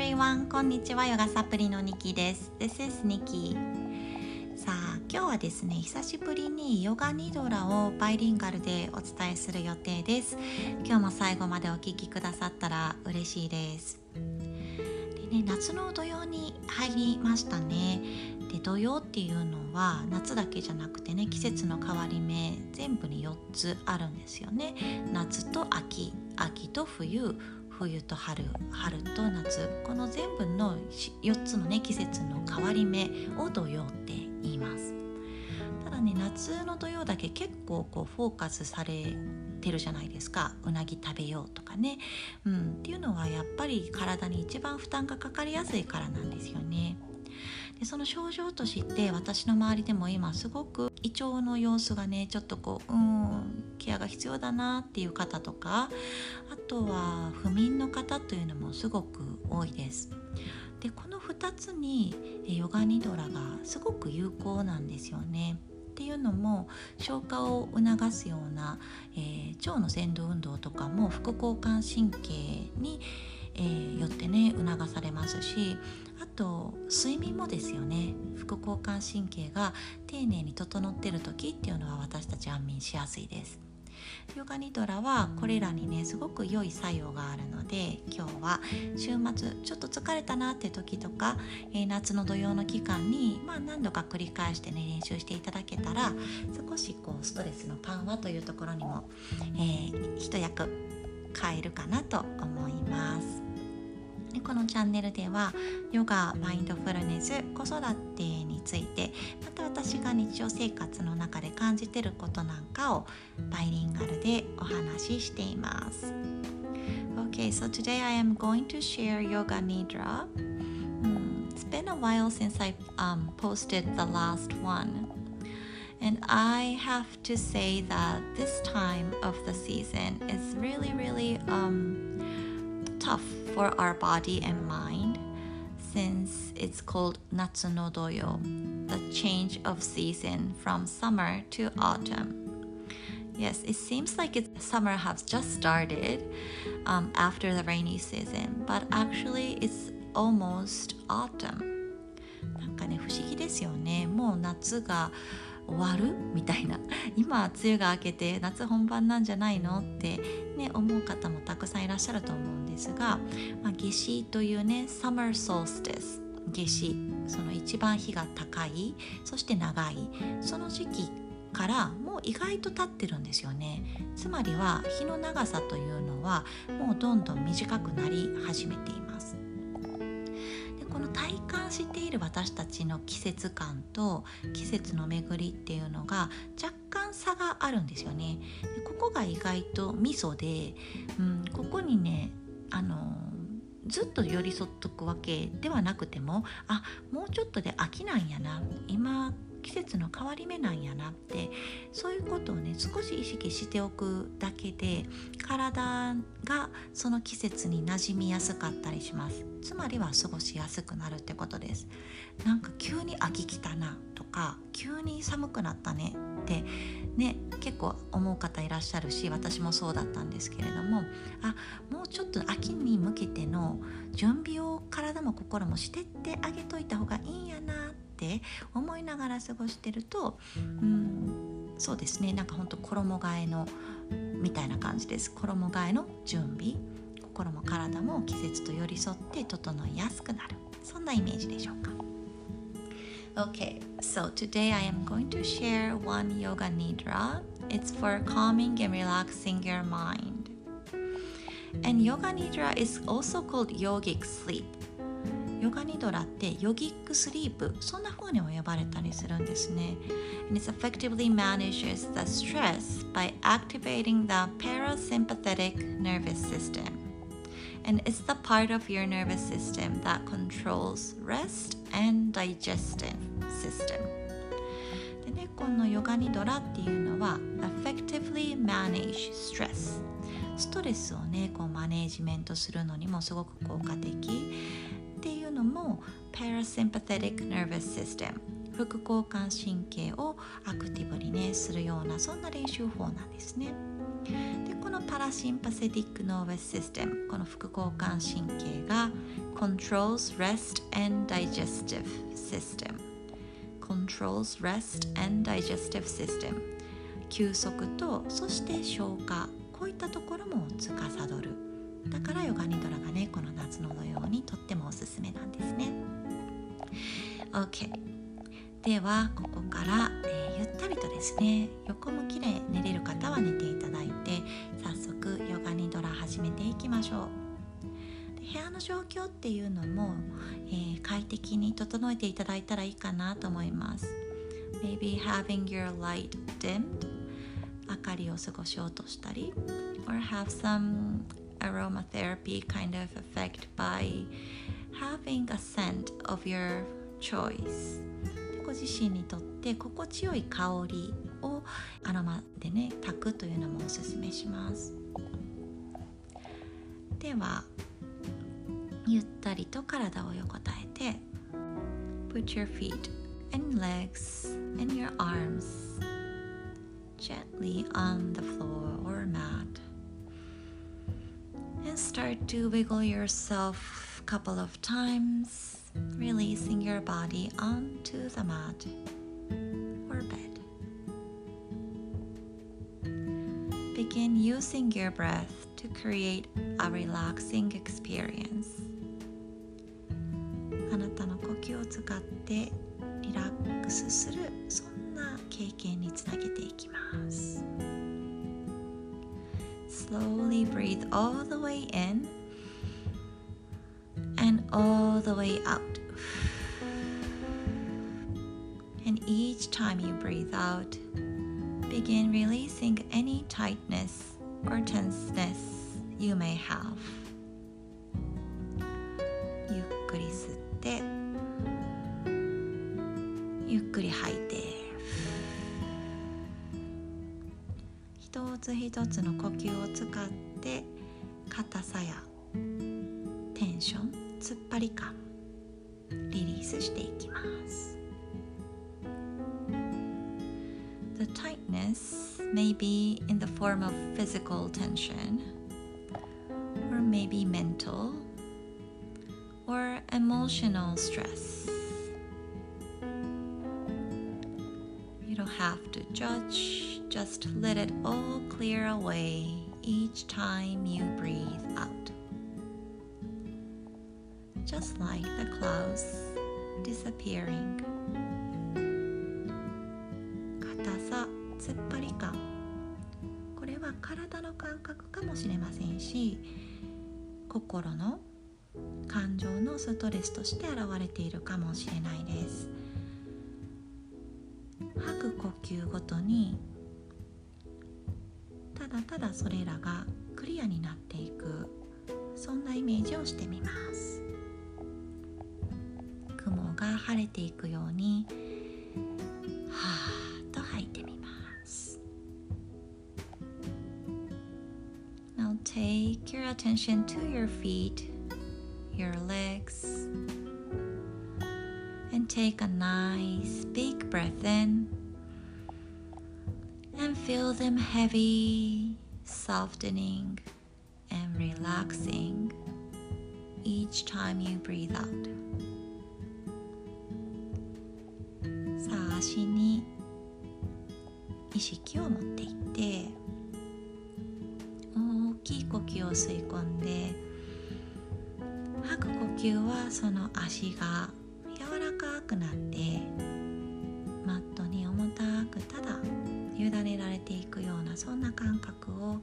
everyone! こんにちは、ヨガサプリのニキです。This is Nikki. さあ、今日はですね、久しぶりにヨガニドラをバイリンガルでお伝えする予定です。今日も最後までお聴きくださったら嬉しいです。でね、夏の土曜に入りましたね。で土曜っていうのは夏だけじゃなくてね季節の変わり目全部に4つあるんですよね夏と秋秋と冬冬と春春と夏この全部の4つのね季節の変わり目を土曜って言います。ただね夏の土曜だけ結構こうフォーカスされてるじゃないですか。うなぎ食べようとかね、うん、っていうのはやっぱり体に一番負担がかかりやすいからなんですよね。でその症状として私の周りでも今すごく胃腸の様子がねちょっとこううんケアが必要だなっていう方とかとは不眠の方というのもすごく多いです。でこの2つにヨガニドラがすごく有効なんですよね。っていうのも消化を促すような、えー、腸の蠕動運動とかも副交感神経に、えー、よってね促されますしあと睡眠もですよね副交感神経が丁寧に整ってる時っていうのは私たち安眠しやすいです。ヨガニドラはこれらにねすごく良い作用があるので今日は週末ちょっと疲れたなって時とか、えー、夏の土曜の期間に、まあ、何度か繰り返してね練習していただけたら少しこうストレスの緩和というところにも、えー、一役買えるかなと思います。でこのチャンネルではヨガマインドフルネス子育てについてまた私が日常生活の中で感じてることなんかをバイリンガルでお話ししています Okay, so today I am going to share Yoga Nidra. Hmm, it's been a while since I um, posted the last one. And I have to say that this time of the season is really, really um, for our body and mind since it's called Natsuno Doyo, the change of season from summer to autumn. Yes, it seems like it's, summer has just started um, after the rainy season, but actually it's almost autumn. なんかね、不思議ですよね。もう夏が終わるみたいな今梅雨が明けて夏本番なんじゃないのって、ね、思う方もたくさんいらっしゃると思うんですが、まあ、夏至というね Summer Solstice 夏至。その一番日が高い。そして長い。その時期からもう意外と経ってるんですよね。つまりは日の長さというのはもうどんどん短くなり始めています。でこの体感している私たちの季節感と季節の巡りっていうのが若干差があるんですよね。ここが意外とミソで、うん、ここにねあのずっと寄り添っとくわけではなくてもあもうちょっとで飽きなんやな今季節の変わり目なんやなってそういうことをね少し意識しておくだけで体がその季節に馴染みやすかったりします。つまりは過ごしやすくなるってことです。なんか急に秋きたなとか急に寒くなったねってね結構思う方いらっしゃるし私もそうだったんですけれどもあもうちょっと秋に向けての準備を体も心もしてってあげといた方がいいんやなって思いながら過ごしてるとうんそうですね。なんかほんと衣替えのみたいな感じです。衣替えの準備心も体も季節と寄り添って整いやすくなる。そんなイメージでしょうか。Okay, so today I am going to share one yoga nidra. It's for calming and relaxing your mind. And yoga nidra is also called yogic sleep. ヨガニドラってヨギックスリープそんな風にも呼ばれたりするんですね。And it effectively manages the stress by activating the parasympathetic nervous system. And it's the part of your nervous system that controls rest and digestive system. でね、このヨガニドラっていうのは effectively manage stress ストレスをねこうマネージメントするのにもすごく効果的っていうのも parasympathetic nervous system 副交感神経をアクティブにねするようなそんな練習法なんですねでこのパラシンパセティックノーベスシステムこの副交感神経が controls rest and digestive system controls rest and digestive system 休息とそして消化。こういったところも司る。だからヨガニドラがねこの夏の土曜にとってもおすすめなんですね。OK ではここから、えー、ゆったりとですね横向きで寝れる方は寝ていただいて早速ヨガニドラ始めていきましょう。部屋の状況っていうのも、えー、快適に整えていただいたらいいかなと思います。Maybe having your light dimmed 明かりを過ごしようとしたり or have some aromatherapy kind of effect by having a scent of your choice ご自身にとって心地よい香りをアロマでね炊くというのもおすすめしますではゆったりと体を横たえて Put your feet and legs and your arms gently on the floor or mat and start to wiggle yourself a couple of times releasing your body onto the mat or bed begin using your breath to create a relaxing experience あなたの呼吸を使ってリラックスするそんな経験につなげていきます Slowly breathe all the way in and all the way out. And each time you breathe out, begin releasing any tightness or tenseness you may have. ゆっくり吸ってゆっくり吐いて一つ一つの呼吸を使って硬さやテンション突っ張り感リリースしていきます tightness may be in the form of physical tension or maybe mental or emotional stress You don't have to judge Just let it all clear away each time you breathe out. Just like the clouds disappearing. しれませんし、心の感情のストレスとして現れているかもしれないです。吐く呼吸ごとにただただそれらがクリアになっていくそんなイメージをしてみます雲が晴れていくように attention to your feet your legs and take a nice big breath in and feel them heavy, softening, and relaxing each time you breathe out. さあ足に意識を持っていって大 きい呼吸を吸い込んで吐く呼吸はその足が柔らかくなってマットに重たくただ委ねられていくようなそんな感覚を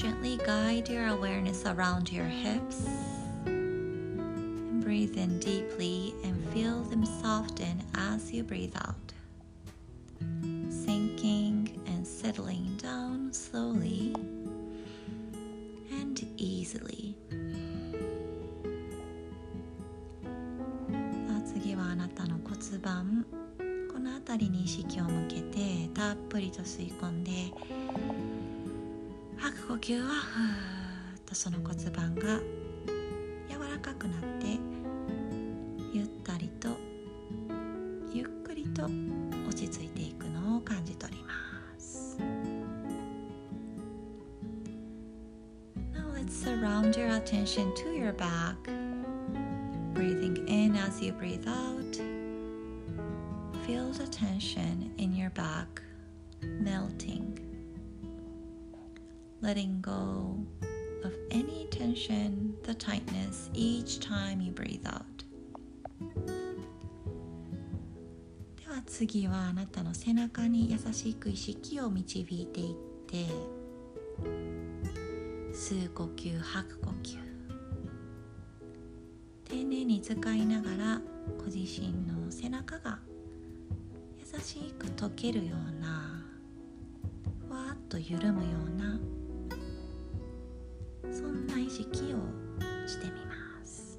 gently guide your awareness around your hips and breathe in deeply and feel them soften as you breathe out settling down slowly and easily さあ次はあなたの骨盤この辺りに意識を向けて でたっぷりと吸い込んで吐く 呼吸はふーっとその骨盤が柔らかくなってゆったりとゆっくりと落ち着いていくのを感じ取ります Now let's surround your attention to your back breathing in as you breathe out feel the tension in your back melting letting go of any tension, the tightness each time you breathe out. では次はあなたの背中に優しく意識を導いていって吸う呼吸吐く呼吸丁寧に使いながらご自身の背中が優しく溶けるようなふわっと緩むようなそんな意識をしてみます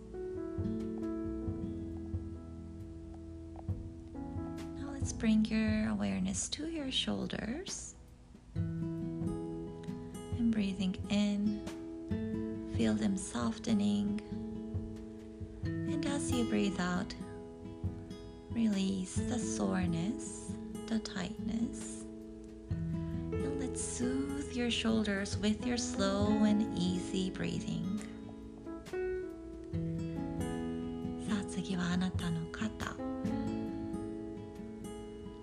Now let's bring your awareness to your shoulders and breathing in feel them softening and as you breathe out release the soreness the tightness Soothe your shoulders with your slow and easy breathing. さあ次はあなたの肩。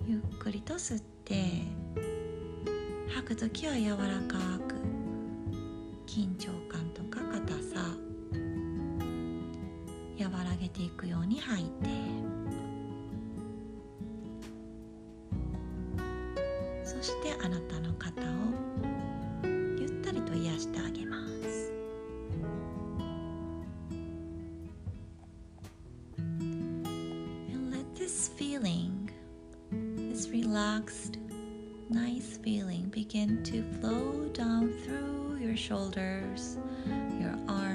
ゆっくりと吸って吐く時は柔らかく緊張感とか硬さ。和らげていくように吐いて。そしてあなたの 肩をゆったりと癒してあげます And let this feeling, this relaxed, nice feeling begin to flow down through your shoulders, your arms,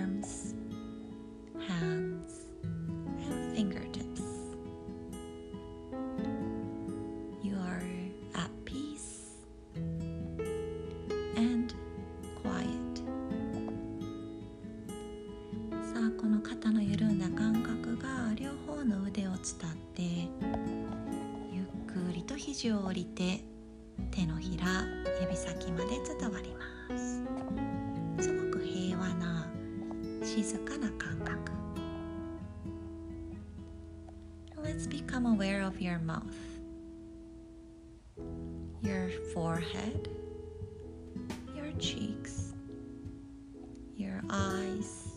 りと肘を折りて手のひら指先まで伝わりますすごく平和な静かな感覚 Let's become aware of your mouth your forehead your cheeks your eyes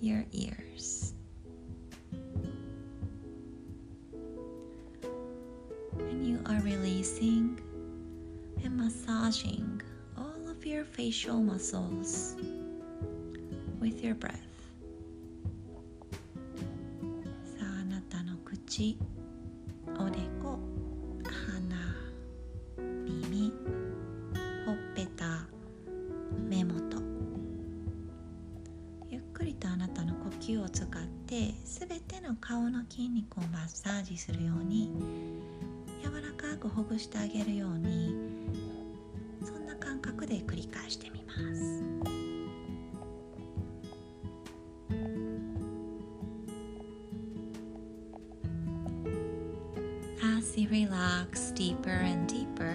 your ears releasing and massaging all of your facial muscles with your breath さああなたの口おでこ鼻耳ほっぺた目元ゆっくりとあなたの呼吸を使ってすべての顔の筋肉をマッサージするようにくほぐしてあげるようにそんな感覚で繰り返してみます As you relax deeper and deeper,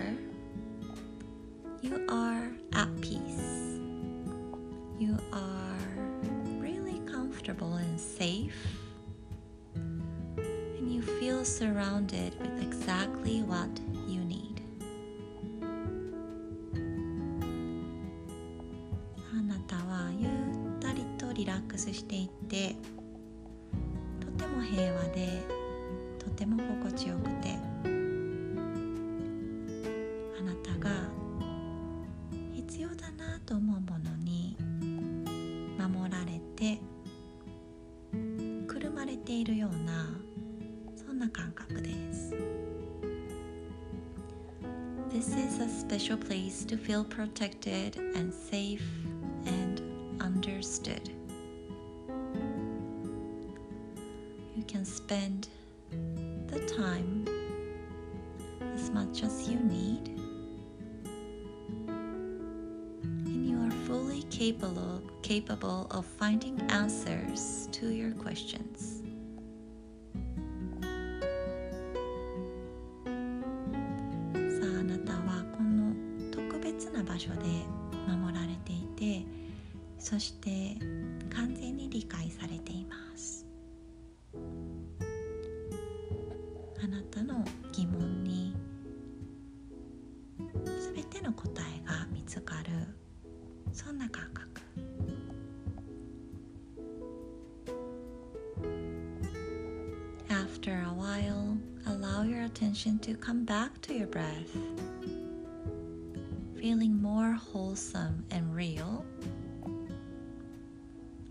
you are at peace. You are really comfortable and safe. Feel surrounded with exactly what special place to feel protected and safe and understood. You can spend the time, as much as you need. And you are fully capable, capable of finding answers to your questions. そんな感覚 After a while, allow your attention to come back to your breath, feeling more wholesome and real,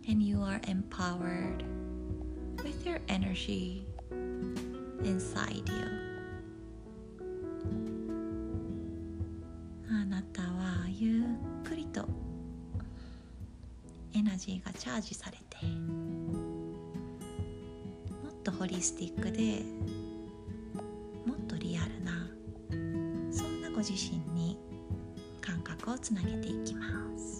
and you are empowered with your energy inside you. エナジーがチャージされてもっとホリスティックでもっとリアルなそんなご自身に感覚をつなげていきます。